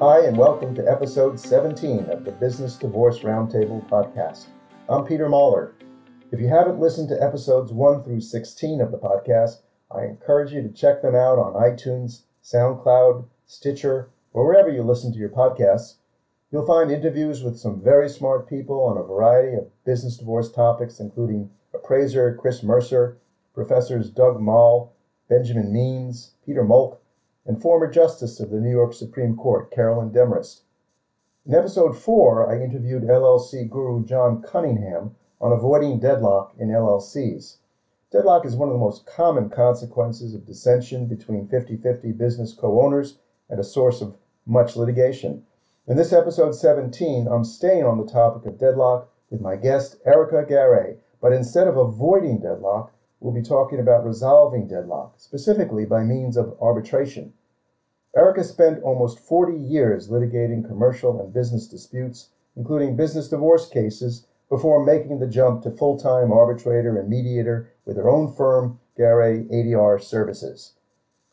Hi, and welcome to episode 17 of the Business Divorce Roundtable podcast. I'm Peter Mahler. If you haven't listened to episodes 1 through 16 of the podcast, I encourage you to check them out on iTunes, SoundCloud, Stitcher, or wherever you listen to your podcasts. You'll find interviews with some very smart people on a variety of business divorce topics, including appraiser Chris Mercer, professors Doug Moll, Benjamin Means, Peter Molk, and former Justice of the New York Supreme Court, Carolyn Demarest. In episode 4, I interviewed LLC guru John Cunningham on avoiding deadlock in LLCs. Deadlock is one of the most common consequences of dissension between 50 50 business co owners and a source of much litigation. In this episode 17, I'm staying on the topic of deadlock with my guest, Erica Garay. But instead of avoiding deadlock, we'll be talking about resolving deadlock, specifically by means of arbitration. Erica spent almost 40 years litigating commercial and business disputes, including business divorce cases, before making the jump to full time arbitrator and mediator with her own firm, Garay ADR Services.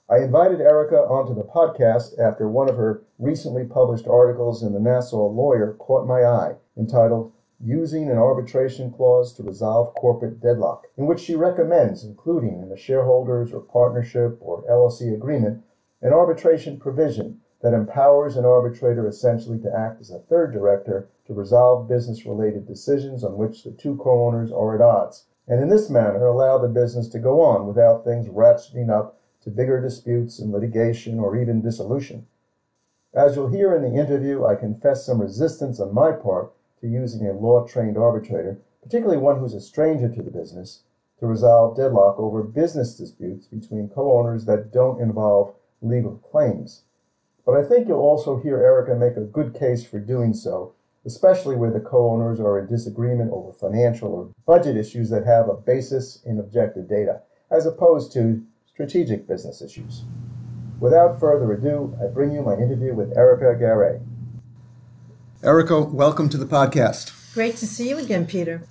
I invited Erica onto the podcast after one of her recently published articles in the Nassau Lawyer caught my eye, entitled Using an Arbitration Clause to Resolve Corporate Deadlock, in which she recommends including in a shareholders or partnership or LLC agreement an arbitration provision that empowers an arbitrator essentially to act as a third director to resolve business related decisions on which the two co owners are at odds, and in this manner allow the business to go on without things ratcheting up to bigger disputes and litigation or even dissolution. As you'll hear in the interview, I confess some resistance on my part to using a law trained arbitrator, particularly one who's a stranger to the business, to resolve deadlock over business disputes between co owners that don't involve legal claims. But I think you'll also hear Erica make a good case for doing so, especially where the co owners are in disagreement over financial or budget issues that have a basis in objective data, as opposed to strategic business issues. Without further ado, I bring you my interview with Erica Garay. Erica, welcome to the podcast. Great to see you again, Peter.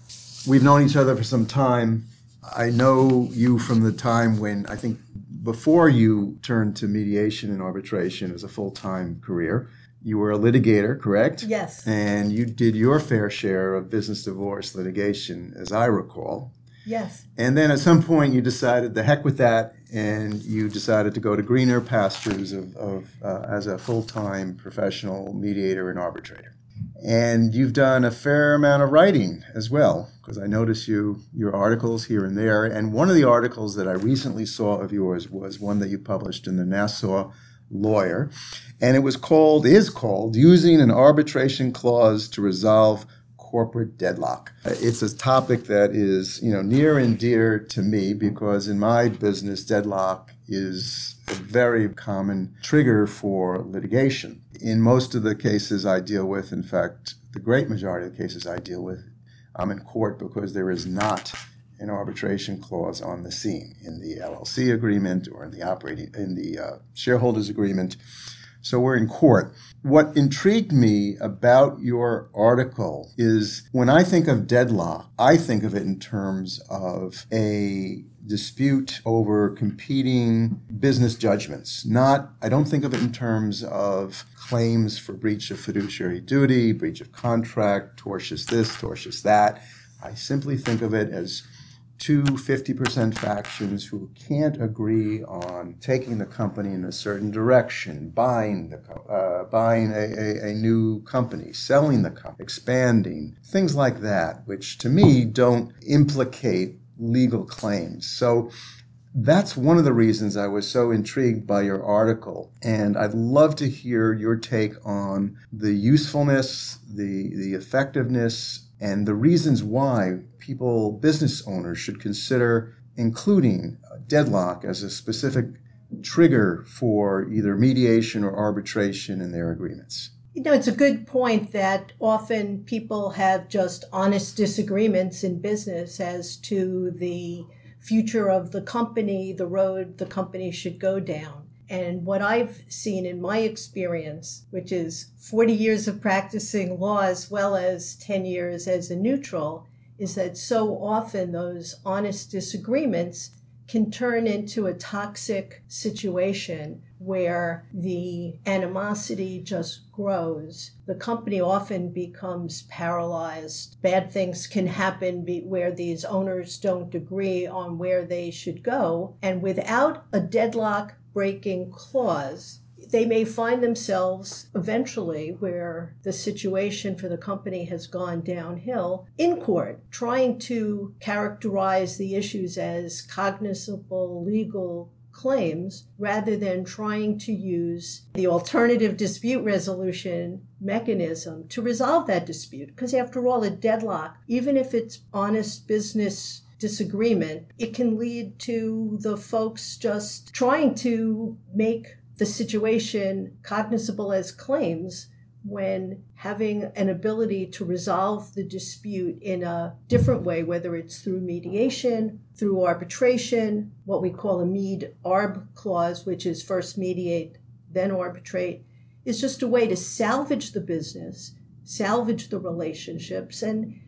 We've known each other for some time. I know you from the time when I think before you turned to mediation and arbitration as a full time career. You were a litigator, correct? Yes. And you did your fair share of business divorce litigation, as I recall. Yes. And then at some point you decided the heck with that, and you decided to go to greener pastures of, of uh, as a full time professional mediator and arbitrator. And you've done a fair amount of writing as well, because I notice you your articles here and there. And one of the articles that I recently saw of yours was one that you published in the Nassau Lawyer, and it was called is called using an arbitration clause to resolve corporate deadlock. It's a topic that is, you know, near and dear to me because in my business, deadlock is a very common trigger for litigation. In most of the cases I deal with, in fact, the great majority of the cases I deal with, I'm in court because there is not an arbitration clause on the scene in the LLC agreement or in the operating in the uh, shareholders agreement. So we're in court. What intrigued me about your article is when I think of deadlock, I think of it in terms of a dispute over competing business judgments. Not, I don't think of it in terms of claims for breach of fiduciary duty, breach of contract, tortious this, tortious that. I simply think of it as two 50% factions who can't agree on taking the company in a certain direction, buying the uh, buying a, a, a, new company, selling the company, expanding, things like that, which to me don't implicate legal claims. So that's one of the reasons I was so intrigued by your article. And I'd love to hear your take on the usefulness, the, the effectiveness, and the reasons why people, business owners, should consider including deadlock as a specific trigger for either mediation or arbitration in their agreements. You know, it's a good point that often people have just honest disagreements in business as to the future of the company, the road the company should go down. And what I've seen in my experience, which is 40 years of practicing law as well as 10 years as a neutral, is that so often those honest disagreements can turn into a toxic situation where the animosity just grows, the company often becomes paralyzed. Bad things can happen where these owners don't agree on where they should go. And without a deadlock breaking clause, they may find themselves eventually where the situation for the company has gone downhill in court, trying to characterize the issues as cognizable legal claims rather than trying to use the alternative dispute resolution mechanism to resolve that dispute. Because after all, a deadlock, even if it's honest business disagreement, it can lead to the folks just trying to make the situation cognizable as claims when having an ability to resolve the dispute in a different way, whether it's through mediation, through arbitration, what we call a med arb clause, which is first mediate, then arbitrate, is just a way to salvage the business, salvage the relationships, and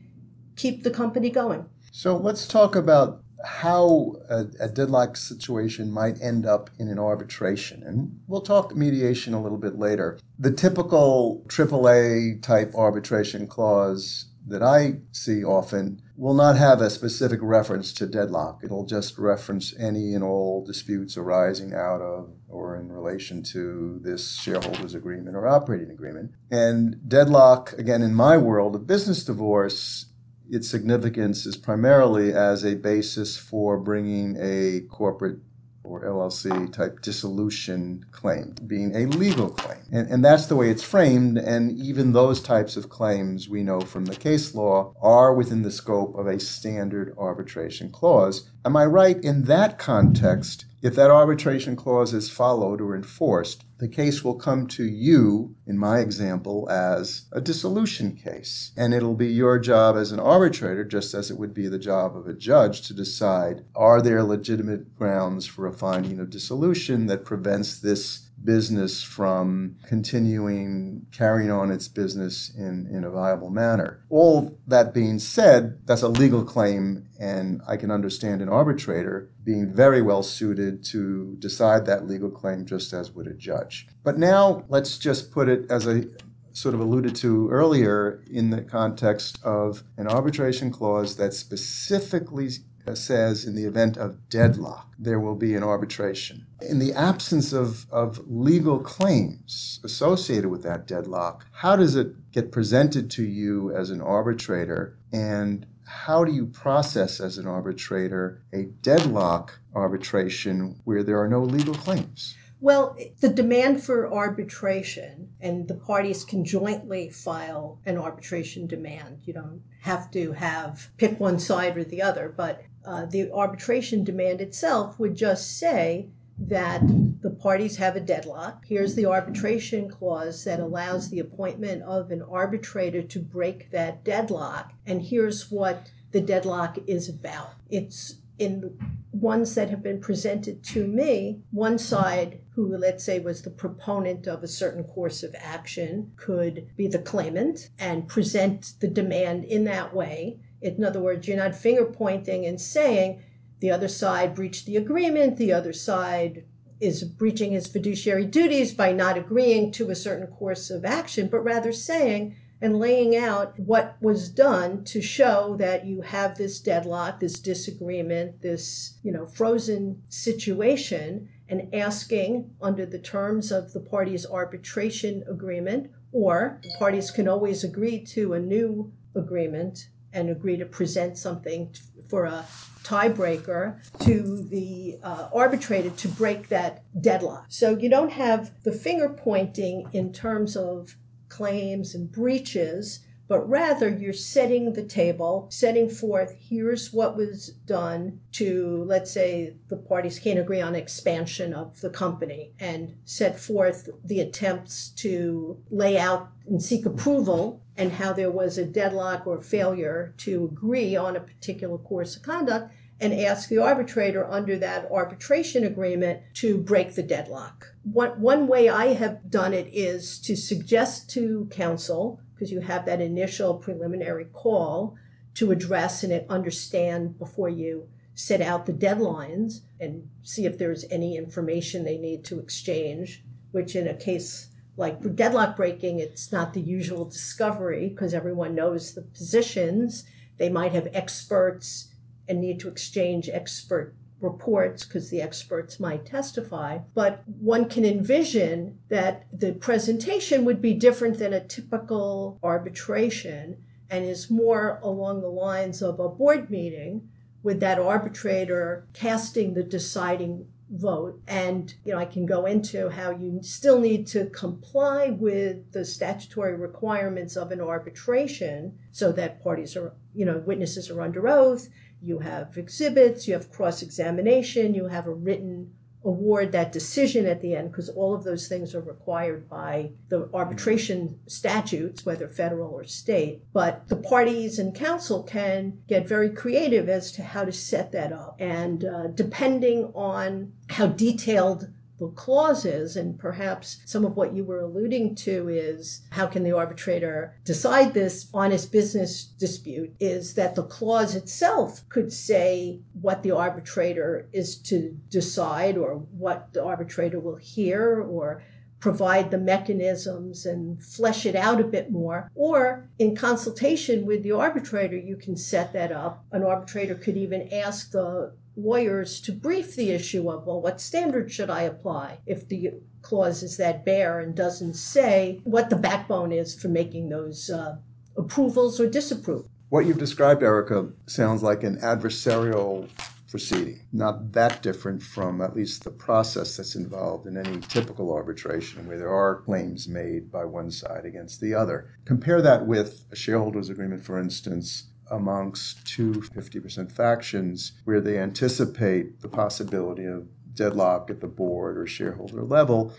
keep the company going. So let's talk about how a, a, deadlock situation might end up in an arbitration. And we'll talk mediation a little bit later. The typical AAA type arbitration clause that I see often will not have a specific reference to deadlock. It'll just reference any and all disputes arising out of or in relation to this shareholders agreement or operating agreement. And deadlock, again, in my world of business divorce, its significance is primarily as a basis for bringing a corporate or LLC type dissolution claim, being a legal claim. And, and that's the way it's framed. And even those types of claims we know from the case law are within the scope of a standard arbitration clause. Am I right in that context? If that arbitration clause is followed or enforced, the case will come to you, in my example, as a dissolution case. And it'll be your job as an arbitrator, just as it would be the job of a judge, to decide are there legitimate grounds for a finding of dissolution that prevents this business from continuing carrying on its business in, in a viable manner. All that being said, that's a legal claim, and I can understand an arbitrator being very well suited to decide that legal claim just as would a judge. But now let's just put it as a sort of alluded to earlier in the context of an arbitration clause that specifically says in the event of deadlock, there will be an arbitration. In the absence of, of legal claims associated with that deadlock, how does it get presented to you as an arbitrator? And how do you process as an arbitrator a deadlock arbitration where there are no legal claims? Well, the demand for arbitration, and the parties can jointly file an arbitration demand. You don't have to have pick one side or the other, but uh, the arbitration demand itself would just say that the parties have a deadlock. Here's the arbitration clause that allows the appointment of an arbitrator to break that deadlock, and here's what the deadlock is about. It's in ones that have been presented to me, one side, who let's say was the proponent of a certain course of action, could be the claimant and present the demand in that way. In other words, you're not finger pointing and saying the other side breached the agreement, the other side is breaching his fiduciary duties by not agreeing to a certain course of action, but rather saying and laying out what was done to show that you have this deadlock, this disagreement, this, you know, frozen situation and asking under the terms of the parties arbitration agreement or the parties can always agree to a new agreement and agree to present something for a tiebreaker to the uh, arbitrator to break that deadlock. So you don't have the finger pointing in terms of claims and breaches, but rather you're setting the table, setting forth here's what was done to, let's say, the parties can't agree on expansion of the company, and set forth the attempts to lay out and seek approval and how there was a deadlock or failure to agree on a particular course of conduct and ask the arbitrator under that arbitration agreement to break the deadlock. One, one way I have done it is to suggest to counsel, because you have that initial preliminary call to address and understand before you set out the deadlines and see if there's any information they need to exchange, which in a case like deadlock breaking, it's not the usual discovery because everyone knows the positions. They might have experts and need to exchange expert reports because the experts might testify. But one can envision that the presentation would be different than a typical arbitration and is more along the lines of a board meeting with that arbitrator casting the deciding vote. And, you know, I can go into how you still need to comply with the statutory requirements of an arbitration so that parties are, you know, witnesses are under oath, you have exhibits, you have cross examination, you have a written award that decision at the end because all of those things are required by the arbitration statutes, whether federal or state. But the parties and counsel can get very creative as to how to set that up. And uh, depending on how detailed the clauses and perhaps some of what you were alluding to is how can the arbitrator decide this honest business dispute is that the clause itself could say what the arbitrator is to decide or what the arbitrator will hear or provide the mechanisms and flesh it out a bit more. Or in consultation with the arbitrator, you can set that up. An arbitrator could even ask the lawyers to brief the issue of, well, what standard should I apply if the clause is that bare and doesn't say what the backbone is for making those uh, approvals or disapprovals. What you've described, Erica, sounds like an adversarial proceeding, not that different from at least the process that's involved in any typical arbitration where there are claims made by one side against the other. Compare that with a shareholders agreement, for instance, amongst two 50% factions where they anticipate the possibility of deadlock at the board or shareholder level.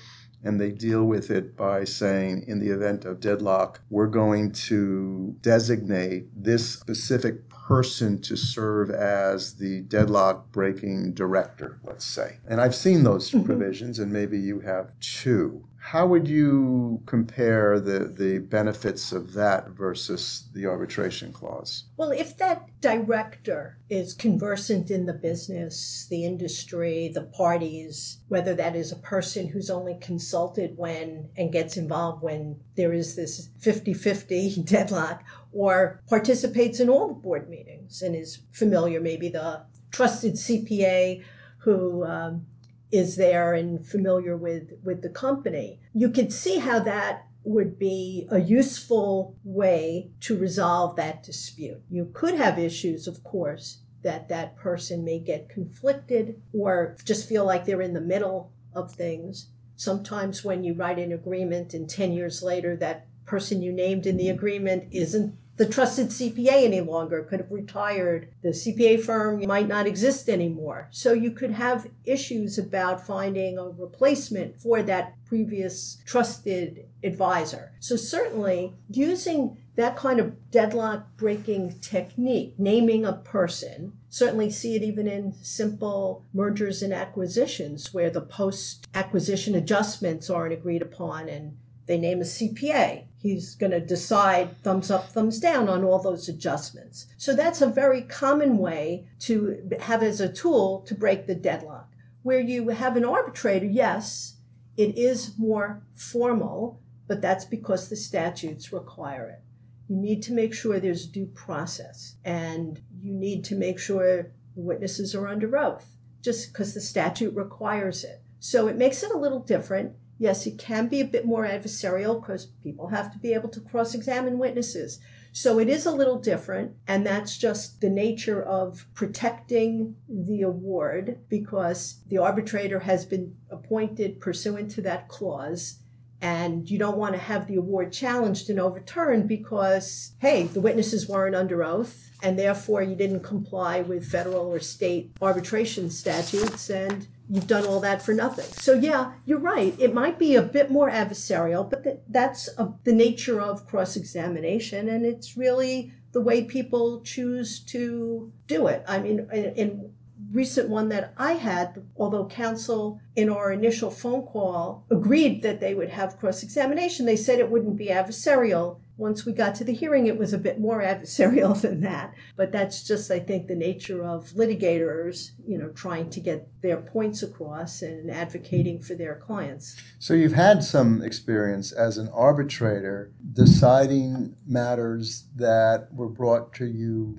And they deal with it by saying, in the event of deadlock, we're going to designate this specific person to serve as the deadlock breaking director, let's say. And I've seen those mm-hmm. provisions, and maybe you have too. How would you compare the, the benefits of that versus the arbitration clause? Well, if that director is conversant in the business, the industry, the parties, whether that is a person who's only consulted when and gets involved when there is this 50 50 deadlock, or participates in all the board meetings and is familiar, maybe the trusted CPA who um, is there and familiar with with the company. You could see how that would be a useful way to resolve that dispute. You could have issues of course that that person may get conflicted or just feel like they're in the middle of things. Sometimes when you write an agreement and 10 years later that person you named in the agreement isn't the trusted CPA any longer, could have retired. The CPA firm might not exist anymore. So you could have issues about finding a replacement for that previous trusted advisor. So certainly using that kind of deadlock breaking technique, naming a person, certainly see it even in simple mergers and acquisitions where the post acquisition adjustments aren't agreed upon and they name a CPA. He's going to decide thumbs up, thumbs down on all those adjustments. So that's a very common way to have as a tool to break the deadlock. Where you have an arbitrator, yes, it is more formal, but that's because the statutes require it. You need to make sure there's due process and you need to make sure witnesses are under oath just because the statute requires it. So it makes it a little different Yes, it can be a bit more adversarial because people have to be able to cross examine witnesses. So it is a little different, and that's just the nature of protecting the award because the arbitrator has been appointed pursuant to that clause. And you don't want to have the award challenged and overturned because, hey, the witnesses weren't under oath, and therefore you didn't comply with federal or state arbitration statutes, and you've done all that for nothing. So yeah, you're right. It might be a bit more adversarial, but th- that's a, the nature of cross examination, and it's really the way people choose to do it. I mean, in, in recent one that I had, although counsel in our initial phone call agreed that they would have cross examination, they said it wouldn't be adversarial. Once we got to the hearing, it was a bit more adversarial than that. But that's just, I think, the nature of litigators, you know, trying to get their points across and advocating for their clients. So you've had some experience as an arbitrator deciding matters that were brought to you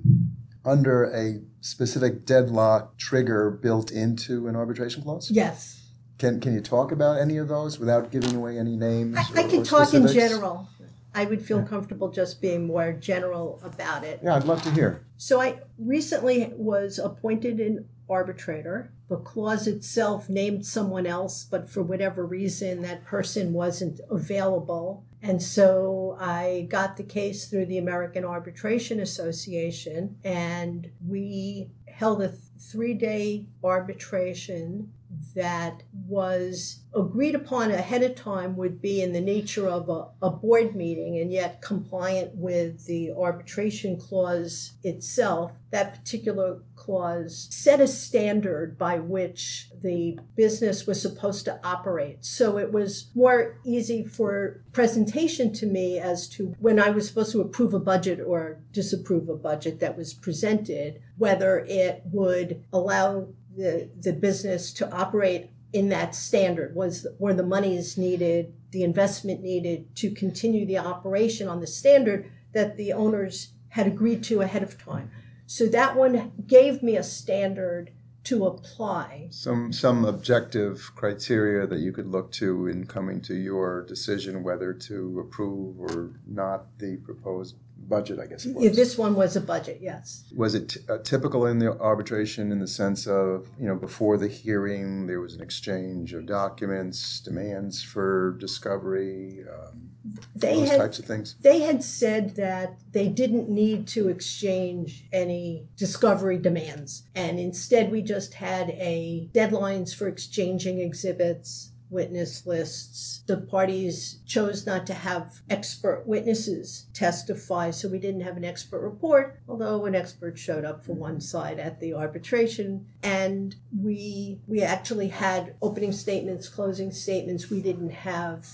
under a specific deadlock trigger built into an arbitration clause? Yes. Can, can you talk about any of those without giving away any names? I, I can talk in general. I would feel comfortable just being more general about it. Yeah, I'd love to hear. So I recently was appointed an arbitrator. The clause itself named someone else, but for whatever reason, that person wasn't available. And so I got the case through the American Arbitration Association, and we held a three day arbitration that was agreed upon ahead of time would be in the nature of a, a, board meeting and yet compliant with the arbitration clause itself. That particular clause set a standard by which the business was supposed to operate. So it was more easy for presentation to me as to when I was supposed to approve a budget or disapprove a budget that was presented, whether it would allow the, the business to operate in that standard was where the money is needed the investment needed to continue the operation on the standard that the owners had agreed to ahead of time. So that one gave me a standard to apply. Some some objective criteria that you could look to in coming to your decision whether to approve or not the proposed budget, I guess it was. This one was a budget, yes. Was it t- uh, typical in the arbitration in the sense of, you know, before the hearing, there was an exchange of documents, demands for discovery, um, they those had, types of things? They had said that they didn't need to exchange any discovery demands. And instead, we just had a deadlines for exchanging exhibits witness lists. The parties chose not to have expert witnesses testify, so we didn't have an expert report, although an expert showed up for one side at the arbitration. And we we actually had opening statements, closing statements. We didn't have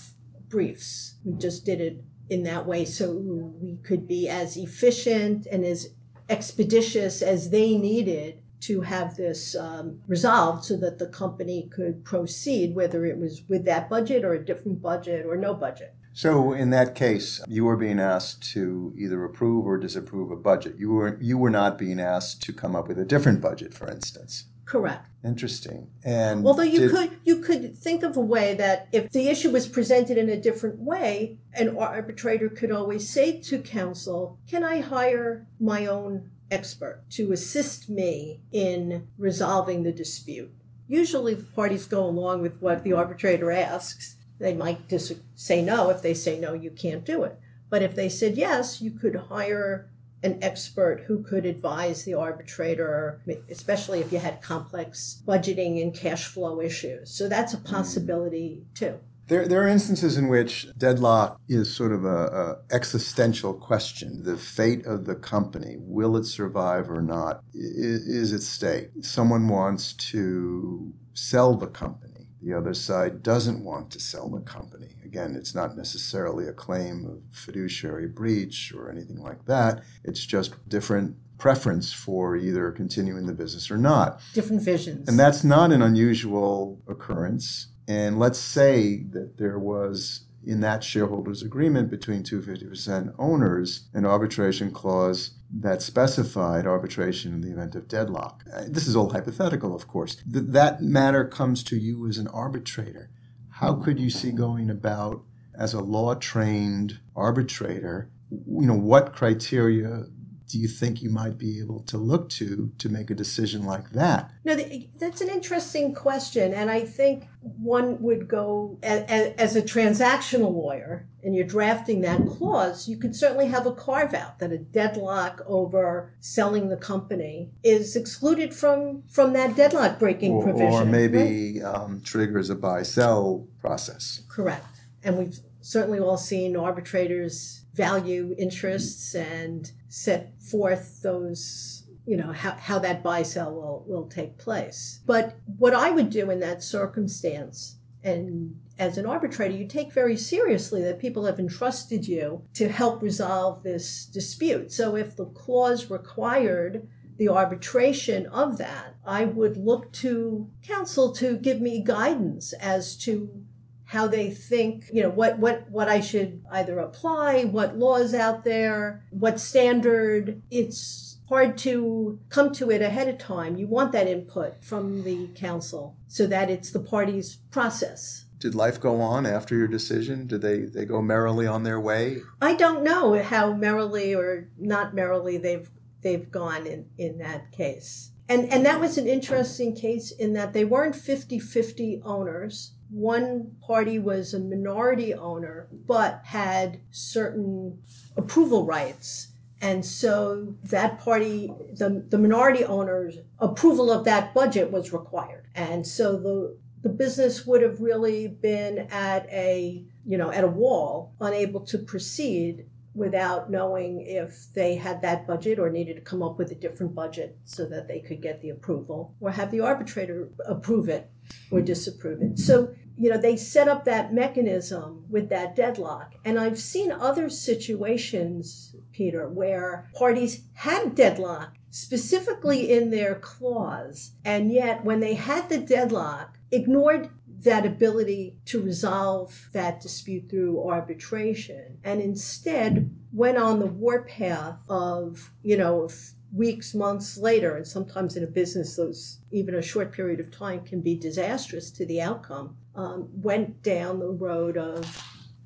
briefs. We just did it in that way so we could be as efficient and as expeditious as they needed to have this um, resolved so that the company could proceed, whether it was with that budget or a different budget or no budget. So in that case, you were being asked to either approve or disapprove a budget. You were you were not being asked to come up with a different budget, for instance. Correct. Interesting. And although you did... could you could think of a way that if the issue was presented in a different way, an arbitrator could always say to counsel, "Can I hire my own expert to assist me in resolving the dispute. Usually, parties go along with what the arbitrator asks. They might dis- say no. If they say no, you can't do it. But if they said yes, you could hire an expert who could advise the arbitrator, especially if you had complex budgeting and cash flow issues. So that's a possibility too. There, there are instances in which deadlock is sort of a, a, existential question. The fate of the company, will it survive or not, is, is at stake. Someone wants to sell the company. The other side doesn't want to sell the company. Again, it's not necessarily a claim of fiduciary breach or anything like that. It's just different preference for either continuing the business or not. Different visions. And that's not an unusual occurrence and let's say that there was in that shareholders agreement between two 50% owners an arbitration clause that specified arbitration in the event of deadlock. Uh, this is all hypothetical, of course. Th- that matter comes to you as an arbitrator. How could you see going about as a law trained arbitrator? You know, what criteria do you think you might be able to look to to make a decision like that? No, that's an interesting question. And I think one would go as, a transactional lawyer and you're drafting that clause, you could certainly have a carve out that a deadlock over selling the company is excluded from, from that deadlock breaking provision. Or maybe right? um, triggers a buy sell process. Correct. And we've certainly all seen arbitrators value interests and set forth those you know how, how that buy sell will, will take place but what i would do in that circumstance and as an arbitrator, you take very seriously that people have entrusted you to help resolve this dispute. So if the clause required the arbitration of that, I would look to counsel to give me guidance as to how they think, you know, what, what, what I should either apply, what laws out there, what standard. It's hard to come to it ahead of time. You want that input from the counsel so that it's the party's process. Did life go on after your decision? Did they, they go merrily on their way? I don't know how merrily or not merrily they've they've gone in, in that case. And and that was an interesting case in that they weren't 50-50 owners. One party was a minority owner but had certain approval rights and so that party, the, the minority owner's approval of that budget was required. And so the, the business would have really been at a, you know, at a wall, unable to proceed without knowing if they had that budget or needed to come up with a different budget so that they could get the approval or have the arbitrator approve it or disapprove it. So you know, they set up that mechanism with that deadlock. And I've seen other situations, Peter, where parties had deadlock specifically in their clause, and yet when they had the deadlock, ignored that ability to resolve that dispute through arbitration. And instead went on the warpath of, you know, weeks, months later, and sometimes in a business, those even a short period of time can be disastrous to the outcome, um, went down the road of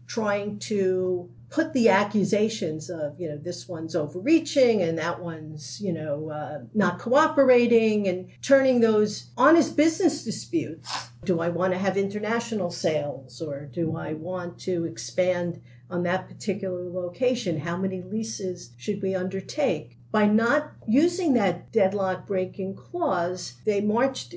trying to put the accusations of, you know, this one's overreaching and that one's, you know, uh, not cooperating and turning those honest business disputes. Do I want to have international sales or do I want to expand on that particular location? How many leases should we undertake? By not using that deadlock breaking clause, they marched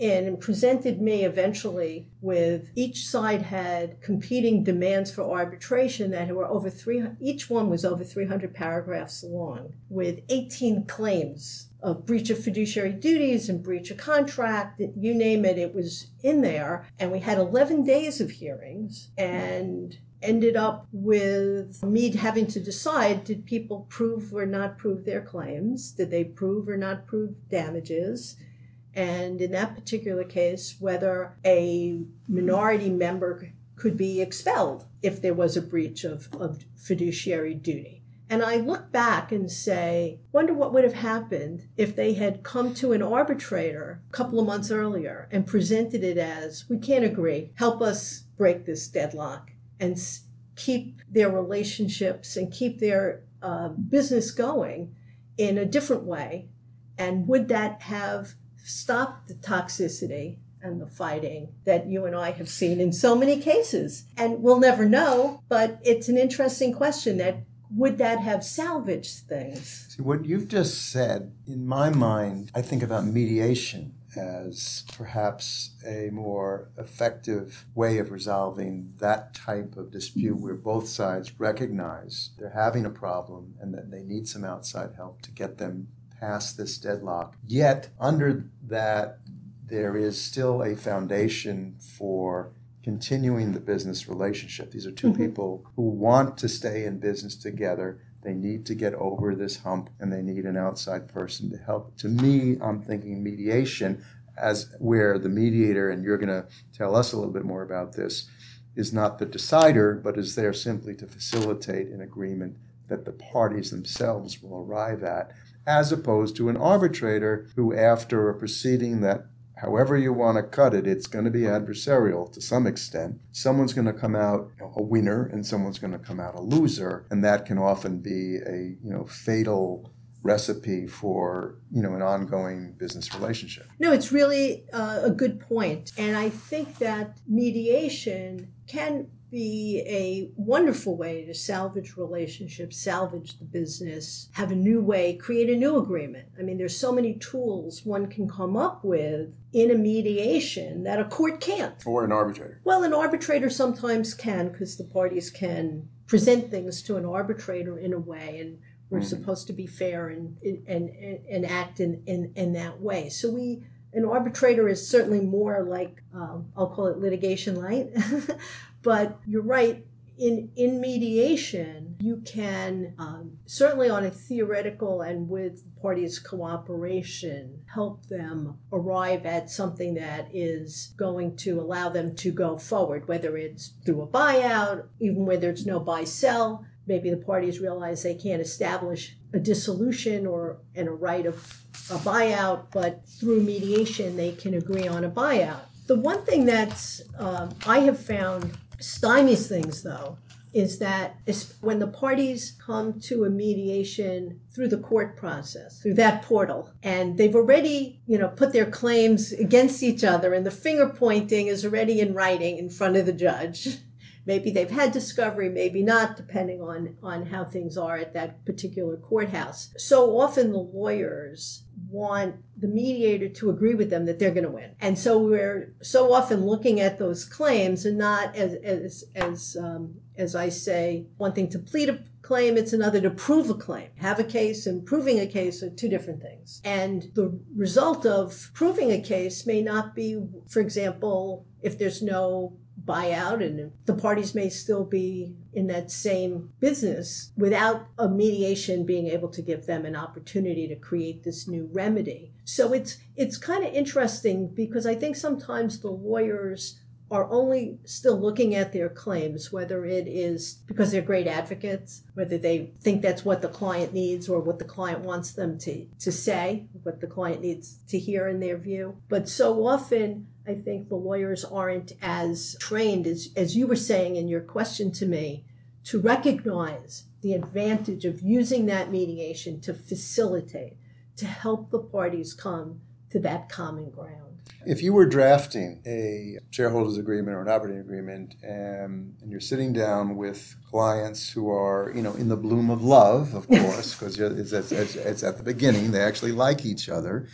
and presented me eventually with each side had competing demands for arbitration that were over three each one was over 300 paragraphs long with 18 claims of breach of fiduciary duties and breach of contract you name it it was in there and we had 11 days of hearings and ended up with me having to decide did people prove or not prove their claims? Did they prove or not prove damages? And in that particular case, whether a minority member could be expelled if there was a breach of, of fiduciary duty. And I look back and say, wonder what would have happened if they had come to an arbitrator a couple of months earlier and presented it as, we can't agree, help us break this deadlock and keep their relationships and keep their uh, business going in a different way? And would that have stopped the toxicity and the fighting that you and I have seen in so many cases? And we'll never know, but it's an interesting question that would that have salvaged things? See, what you've just said, in my mind, I think about mediation as perhaps a more effective way of resolving that type of dispute where both sides recognize they're having a problem and that they need some outside help to get them past this deadlock. Yet, under that, there is still a foundation for continuing the business relationship. These are 2 mm-hmm. people who want to stay in business together they need to get over this hump and they need an outside person to help. To me, I'm thinking mediation as where the mediator, and you're going to tell us a little bit more about this, is not the decider, but is there simply to facilitate an agreement that the parties themselves will arrive at, as opposed to an arbitrator who, after a proceeding that however you want to cut it, it's going to be adversarial to some extent. Someone's going to come out a winner and someone's going to come out a loser, and that can often be a you know fatal recipe for you know an ongoing business relationship. No, it's really uh, a good point, and I think that mediation can be a wonderful way to salvage relationships, salvage the business, have a new way, create a new agreement. I mean, there's so many tools one can come up with in a mediation that a court can't. Or an arbitrator. Well, an arbitrator sometimes can because the parties can present things to an arbitrator in a way and we're mm-hmm. supposed to be fair and, and, and, and act in, in, in that way. So we an arbitrator is certainly more like um, I'll call it litigation light, but you're right. In in mediation, you can um, certainly on a theoretical and with parties' cooperation help them arrive at something that is going to allow them to go forward, whether it's through a buyout, even where there's no buy sell. Maybe the parties realize they can't establish a dissolution or and a right of a buyout, but through mediation they can agree on a buyout. The one thing that's um, I have found stymies things though is that when the parties come to a mediation through the court process, through that portal, and they've already, you know, put their claims against each other, and the finger pointing is already in writing in front of the judge. Maybe they've had discovery, maybe not, depending on, on how things are at that particular courthouse. So often the lawyers want the mediator to agree with them that they're going to win. And so we're so often looking at those claims and not as, as, as, um, as I say, one thing to plead a claim, it's another to prove a claim. Have a case and proving a case are two different things. And the result of proving a case may not be, for example, if there's no buyout and the parties may still be in that same business without a mediation being able to give them an opportunity to create this new remedy. So it's it's kind of interesting because I think sometimes the lawyers are only still looking at their claims, whether it is because they're great advocates, whether they think that's what the client needs or what the client wants them to, to say, what the client needs to hear in their view. But so often, I think the lawyers aren't as trained as, as you were saying in your question to me to recognize the advantage of using that mediation to facilitate, to help the parties come to that common ground. If you were drafting a shareholders agreement or an operating agreement and, and, you're sitting down with clients who are, you know, in the bloom of love, of course, because it's, it's, it's, at the beginning, they actually like each other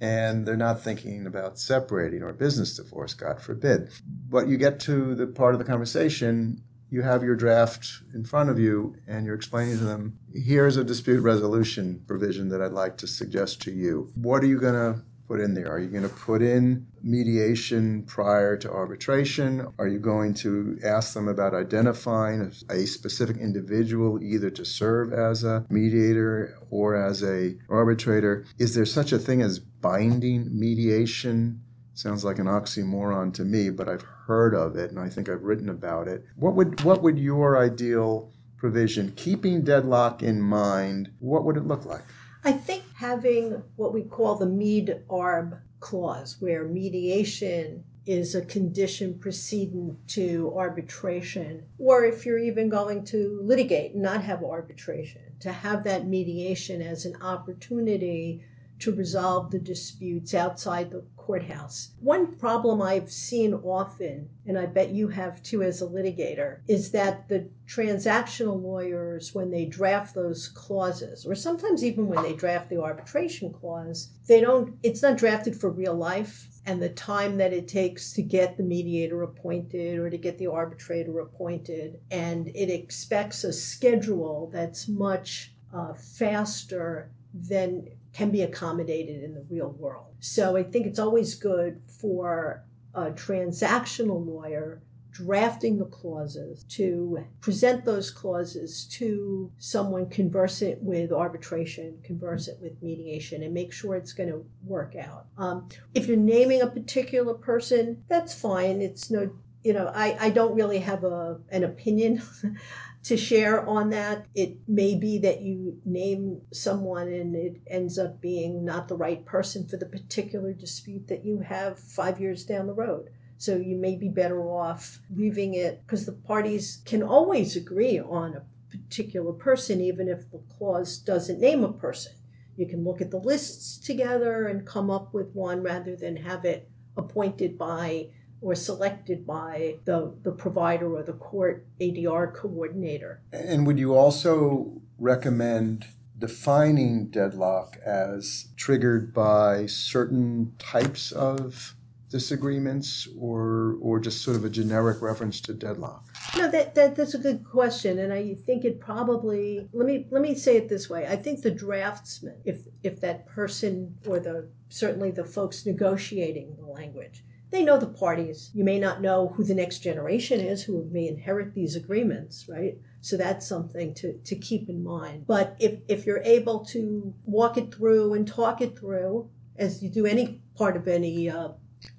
and they're not thinking about separating or business divorce, God forbid. But you get to the part of the conversation, you have your draft in front of you, and you're explaining to them, here's a dispute resolution provision that I'd like to suggest to you. What are you going to put in there? Are you going to put in mediation prior to arbitration? Are you going to ask them about identifying a specific individual either to serve as a mediator or as a arbitrator? Is there such a thing as binding mediation? Sounds like an oxymoron to me, but I've heard of it and I think I've written about it. What would what would your ideal provision, keeping deadlock in mind, what would it look like? I think having what we call the Med Arb clause, where mediation is a condition precedent to arbitration, or if you're even going to litigate not have arbitration, to have that mediation as an opportunity to resolve the disputes outside the courthouse. One problem I've seen often, and I bet you have too as a litigator, is that the transactional lawyers, when they draft those clauses, or sometimes even when they draft the arbitration clause, they don't, it's not drafted for real life. And the time that it takes to get the mediator appointed or to get the arbitrator appointed. And it expects a schedule that's much uh, faster than can be accommodated in the real world. So I think it's always good for a transactional lawyer drafting the clauses to present those clauses to someone conversant with arbitration, conversant with mediation, and make sure it's going to work out. Um, if you're naming a particular person, that's fine. It's no, you know, I, I don't really have a an opinion to share on that. It may be that you name someone and it ends up being not the right person for the particular dispute that you have five years down the road. So you may be better off leaving it because the parties can always agree on a particular person, even if the clause doesn't name a person. You can look at the lists together and come up with one rather than have it appointed by or selected by the, the provider or the court ADR coordinator. And would you also recommend defining deadlock as triggered by certain types of disagreements or or just sort of a generic reference to deadlock? No, that, that that's a good question, and I think it probably let me let me say it this way. I think the draftsman, if if that person or the certainly the folks negotiating the language, they know the parties. You may not know who the next generation is who may inherit these agreements, right? So that's something to, to keep in mind. But if, if you're able to walk it through and talk it through, as you do any part of any uh,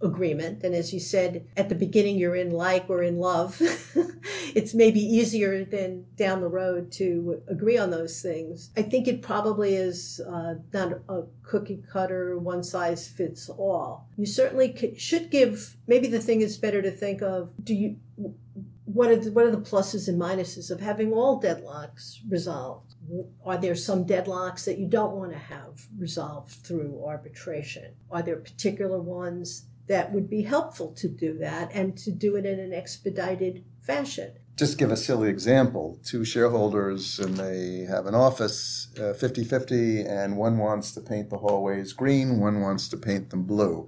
agreement. And as you said at the beginning, you're in like or in love. it's maybe easier than down the road to agree on those things. I think it probably is uh, not a cookie cutter, one size fits all. You certainly should give, maybe the thing is better to think of do you, what are the, what are the pluses and minuses of having all deadlocks resolved? Are there some deadlocks that you don't want to have resolved through arbitration? Are there particular ones that would be helpful to do that and to do it in an expedited fashion? Just give a silly example. Two shareholders and they have an office 50 uh, 50, and one wants to paint the hallways green, one wants to paint them blue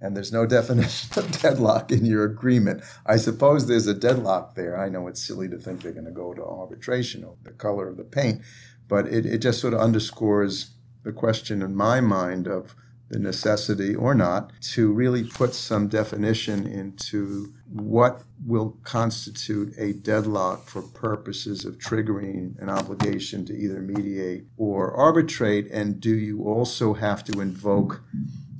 and there's no definition of deadlock in your agreement. I suppose there's a deadlock there. I know it's silly to think they're going to go to arbitration over the color of the paint, but it, it just sort of underscores the question in my mind of the necessity or not to really put some definition into what will constitute a deadlock for purposes of triggering an obligation to either mediate or arbitrate and do you also have to invoke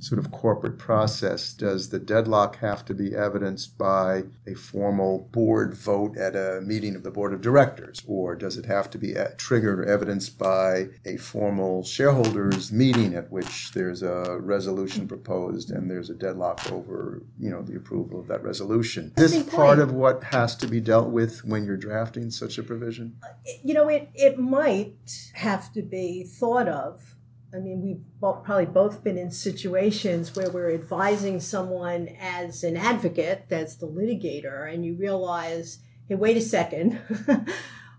sort of corporate process, does the deadlock have to be evidenced by a formal board vote at a meeting of the board of directors? Or does it have to be uh, triggered or evidenced by a formal shareholders meeting at which there's a resolution proposed and there's a deadlock over, you know, the approval of that resolution? Is this part of what has to be dealt with when you're drafting such a provision? Uh, you know, it, it might have to be thought of I mean, we've probably both been in situations where we're advising someone as an advocate, as the litigator, and you realize, hey, wait a second.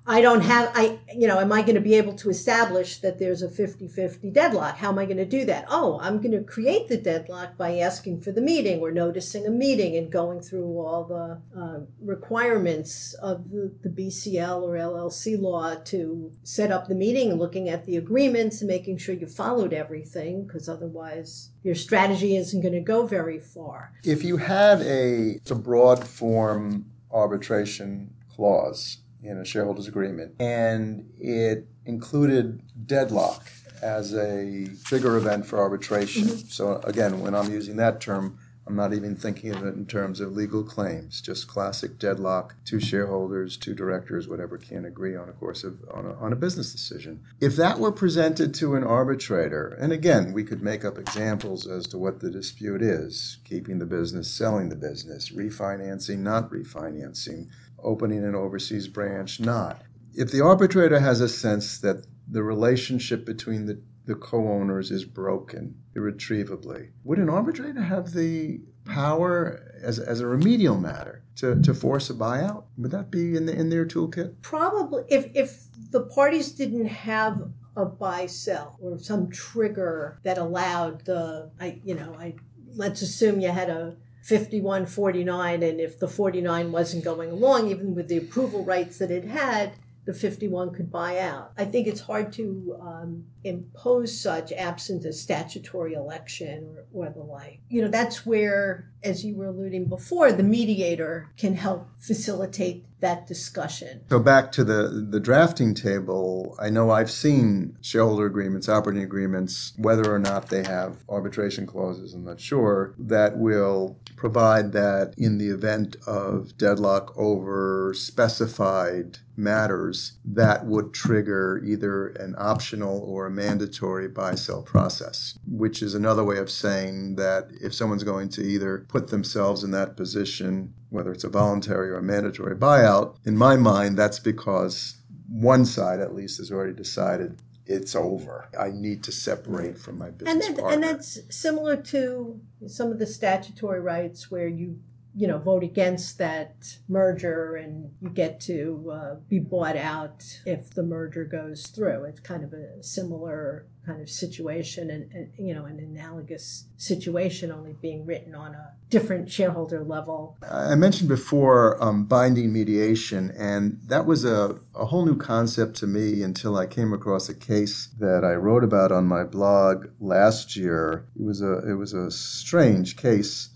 I don't have, I, you know, am I going to be able to establish that there's a 50 50 deadlock? How am I going to do that? Oh, I'm going to create the deadlock by asking for the meeting or noticing a meeting and going through all the uh, requirements of the, the BCL or LLC law to set up the meeting looking at the agreements and making sure you followed everything because otherwise your strategy isn't going to go very far. If you had a, a broad form arbitration clause, in a shareholders agreement, and it included deadlock as a trigger event for arbitration. Mm-hmm. So again, when I'm using that term, I'm not even thinking of it in terms of legal claims, just classic deadlock, two shareholders, two directors, whatever can't agree on a course of on a, on a business decision. If that were presented to an arbitrator, and again, we could make up examples as to what the dispute is, keeping the business, selling the business, refinancing, not refinancing, opening an overseas branch, not. If the arbitrator has a sense that the relationship between the, the co owners is broken irretrievably, would an arbitrator have the power as, as a remedial matter to, to force a buyout? Would that be in, the, in their toolkit? Probably. If, if the parties didn't have a buy sell or some trigger that allowed the, I, you know, I let's assume you had a 51 49 and if the 49 wasn't going along even with the approval rights that it had the 51 could buy out. I think it's hard to um, impose such absent a statutory election or, or, the like. You know, that's where, as you were alluding before, the mediator can help facilitate that discussion. So back to the the drafting table, I know I've seen shareholder agreements, operating agreements, whether or not they have arbitration clauses, I'm not sure, that will provide that in the event of deadlock over specified matters that would trigger either an optional or a mandatory buy sell process, which is another way of saying that if someone's going to either put themselves in that position, whether it's a voluntary or a mandatory buyout, in my mind, that's because one side at least has already decided it's over. I need to separate from my business and then, partner. And that's similar to some of the statutory rights where you you know vote against that merger and you get to uh, be bought out if the merger goes through. It's kind of a similar kind of situation and, and, you know an analogous situation only being written on a different shareholder level. I mentioned before um, binding mediation and that was a, a whole new concept to me until i came across a case that i wrote about on my blog last year. It was a it was a strange case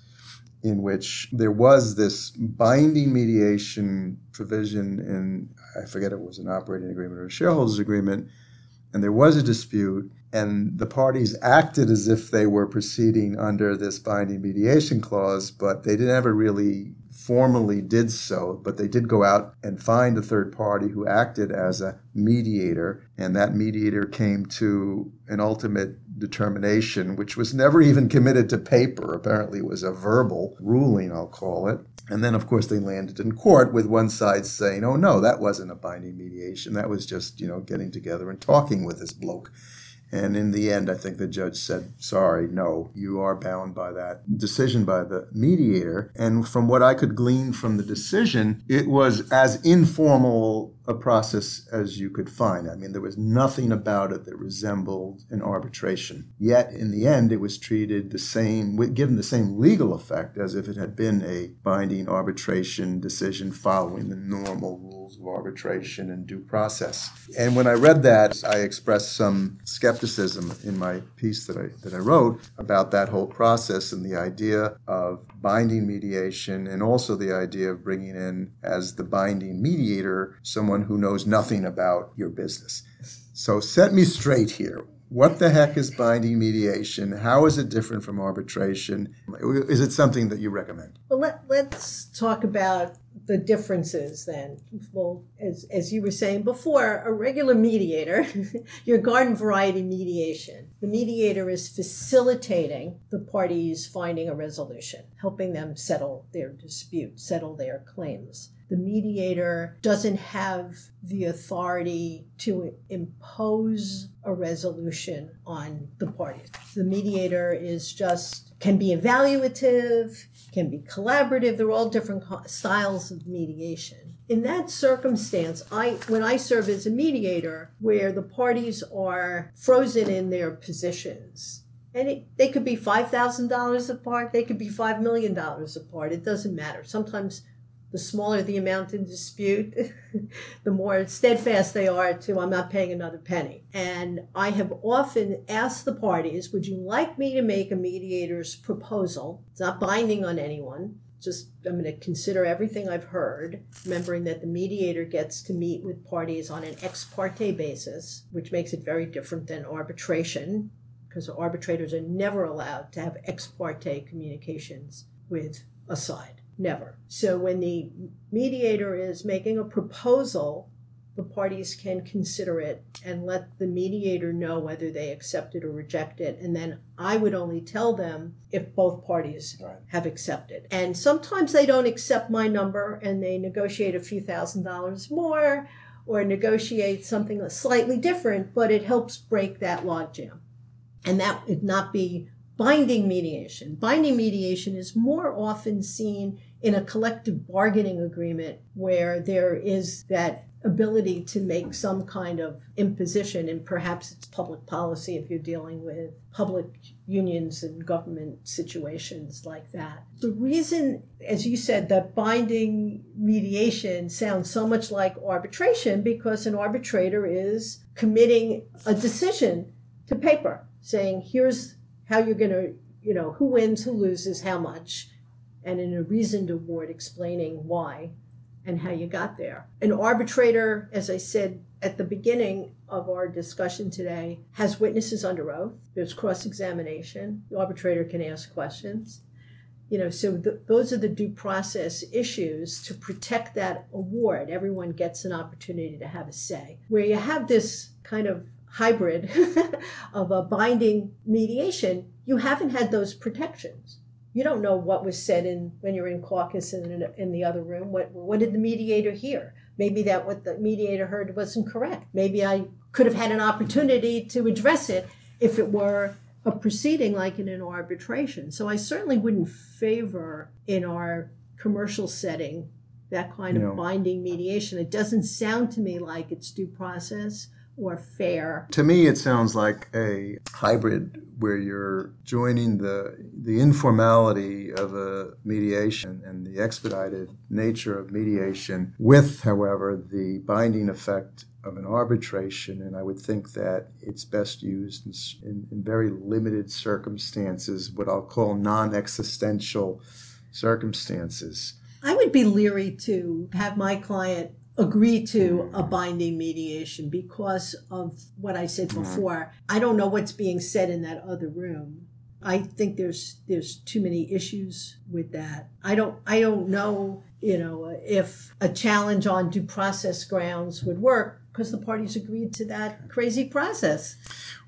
in which there was this binding mediation provision in i forget it was an operating agreement or a shareholders agreement and there was a dispute, and the parties acted as if they were proceeding under this binding mediation clause, but they never really formally did so, but they did go out and find a third party who acted as a mediator, and that mediator came to an ultimate determination, which was never even committed to paper. Apparently, it was a verbal ruling, I'll call it. And then, of course, they landed in court with one side saying, oh, no, that wasn't a binding mediation. That was just, you know, getting together and talking with this bloke. And in the end, I think the judge said, sorry, no, you are bound by that decision by the mediator. And from what I could glean from the decision, it was as informal a process as you could find. I mean, there was nothing about it that resembled an arbitration. Yet, in the end, it was treated the same, given the same legal effect as if it had been a binding arbitration decision following the normal rules of arbitration and due process. And when I read that, I expressed some skepticism in my piece that I, that I wrote about that whole process and the idea of binding mediation and also the idea of bringing in as the binding mediator someone who knows nothing about your business. So set me straight here. What the heck is binding mediation? How is it different from arbitration? Is it something that you recommend? Well, let, let's talk about the differences then. Well, as, as you were saying before, a regular mediator, your garden variety mediation, the mediator is facilitating the parties finding a resolution, helping them settle their dispute, settle their claims. The mediator doesn't have the authority to impose a resolution on the parties. The mediator is just can be evaluative, can be collaborative. They're all different styles of mediation. In that circumstance, I when I serve as a mediator where the parties are frozen in their positions, and it, they could be $5,000 apart, they could be $5 million apart. It doesn't matter. Sometimes the smaller the amount in dispute, the more steadfast they are to, I'm not paying another penny. And I have often asked the parties, would you like me to make a mediator's proposal? It's not binding on anyone. Just, I'm going to consider everything I've heard, remembering that the mediator gets to meet with parties on an ex parte basis, which makes it very different than arbitration, because arbitrators are never allowed to have ex parte communications with a side. Never. So when the mediator is making a proposal, the parties can consider it and let the mediator know whether they accept it or reject it. And then I would only tell them if both parties right. have accepted. And sometimes they don't accept my number and they negotiate a few thousand dollars more or negotiate something slightly different, but it helps break that logjam. And that would not be binding mediation. Binding mediation is more often seen in a collective bargaining agreement where there is that ability to make some kind of imposition, and perhaps it's public policy if you're dealing with public unions and government situations like that. The reason, as you said, that binding mediation sounds so much like arbitration because an arbitrator is committing a decision to paper, saying, here's how you're going to, you know, who wins, who loses, how much and in a reasoned award explaining why and how you got there. An arbitrator, as I said at the beginning of our discussion today, has witnesses under oath. There's cross examination. The arbitrator can ask questions. You know, so the, those are the due process issues to protect that award. Everyone gets an opportunity to have a say. Where you have this kind of hybrid of a binding mediation, you haven't had those protections you don't know what was said in when you're in caucus and in, in the other room. What what did the mediator hear? Maybe that what the mediator heard wasn't correct. Maybe I could have had an opportunity to address it if it were a proceeding like in an arbitration. So I certainly wouldn't favor in our commercial setting that kind of binding mediation. It doesn't sound to me like it's due process, or fair. To me, it sounds like a hybrid where you're joining the the informality of a mediation and the expedited nature of mediation with, however, the binding effect of an arbitration, and I would think that it's best used in, in, in very limited circumstances, what I'll call non existential circumstances. I would be leery to have my client agree to a binding mediation because of what I said mm-hmm. before. I don't know what's being said in that other room. I think there's there's too many issues with that. I don't I don't know, you know, if a challenge on due process grounds would work because the parties agreed to that crazy process.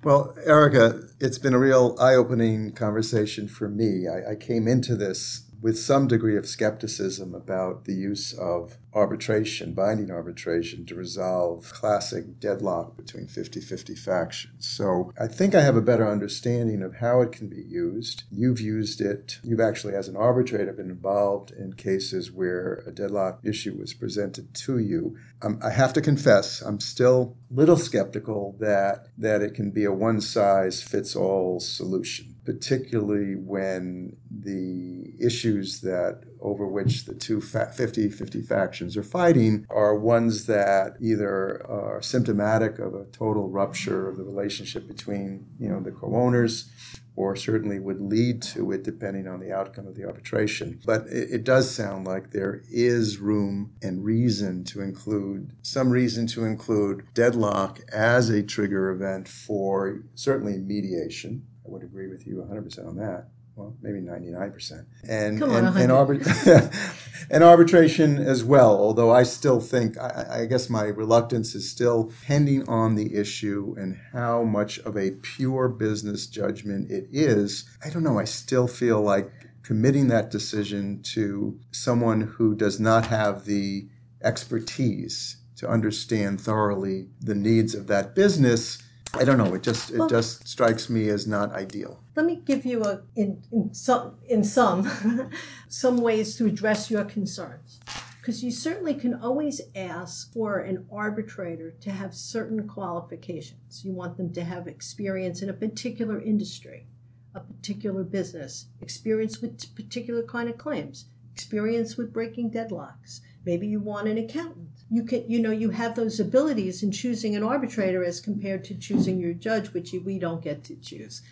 Well, Erica, it's been a real eye-opening conversation for me. I, I came into this with some degree of skepticism about the use of arbitration, binding arbitration, to resolve classic deadlock between 50 50 factions. So I think I have a better understanding of how it can be used. You've used it, you've actually, as an arbitrator, been involved in cases where a deadlock issue was presented to you. Um, I have to confess, I'm still a little skeptical that, that it can be a one size fits all solution particularly when the issues that over which the two 50 50 factions are fighting are ones that either are symptomatic of a total rupture of the relationship between you know the co-owners or certainly would lead to it depending on the outcome of the arbitration. But it, it, does sound like there is room and reason to include some reason to include deadlock as a trigger event for certainly mediation I would agree with you 100% on that. Well, maybe 99%. And, on, and, and, arbit- and, arbitration as well, although I still think, I, I guess my reluctance is still pending on the issue and how much of a pure business judgment it is. I don't know. I still feel like committing that decision to someone who does not have the expertise to understand thoroughly the needs of that business I don't know. It just it well, just strikes me as not ideal. Let me give you a in, in some in some some ways to address your concerns. Because you certainly can always ask for an arbitrator to have certain qualifications. You want them to have experience in a particular industry, a particular business, experience with particular kind of claims, experience with breaking deadlocks. Maybe you want an accountant you can you know you have those abilities in choosing an arbitrator as compared to choosing your judge which we don't get to choose.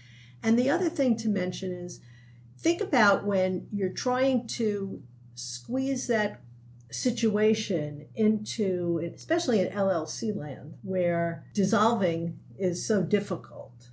And the other thing to mention is think about when you're trying to squeeze that situation into especially in llc land where dissolving is so difficult.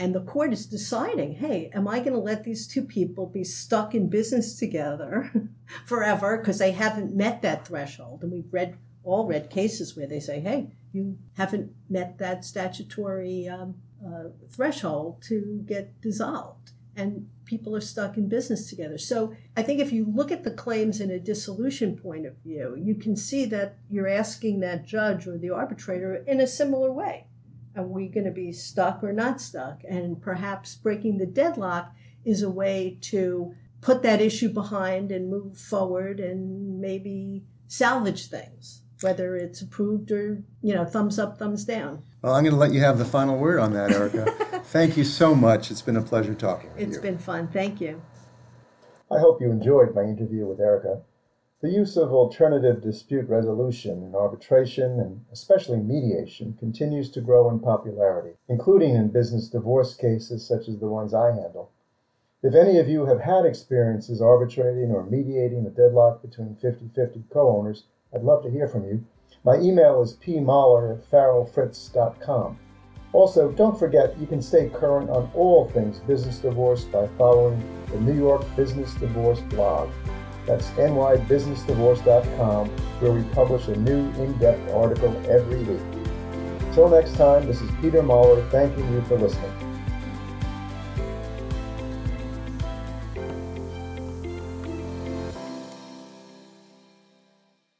And the court is deciding hey am i going to let these two people be stuck in business together forever? Because they haven't met that threshold and we've read all read cases where they say, hey, you haven't met that statutory um, uh, threshold to get dissolved. And people are stuck in business together. So I think if you look at the claims in a dissolution point of view, you can see that you're asking that judge or the arbitrator in a similar way. Are we going to be stuck or not stuck? And perhaps breaking the deadlock is a way to put that issue behind and move forward and maybe salvage things whether it's approved or you know thumbs up thumbs down. Well i'm going to let you have the final word on that erica. Thank you so much. It's been a pleasure talking with it's you. It's been fun. Thank you. I hope you enjoyed my interview with erica. The use of alternative dispute resolution and arbitration and especially mediation continues to grow in popularity including in business divorce cases such as the ones i handle. If any of you have had experiences arbitrating or mediating a deadlock between 50-50 co-owners I'd love to hear from you. My email is pmahler at farrellfritz.com. Also, don't forget you can stay current on all things business divorce by following the New York Business Divorce blog. That's nybusinessdivorce.com, where we publish a new in depth article every week. Till next time, this is Peter Mahler thanking you for listening.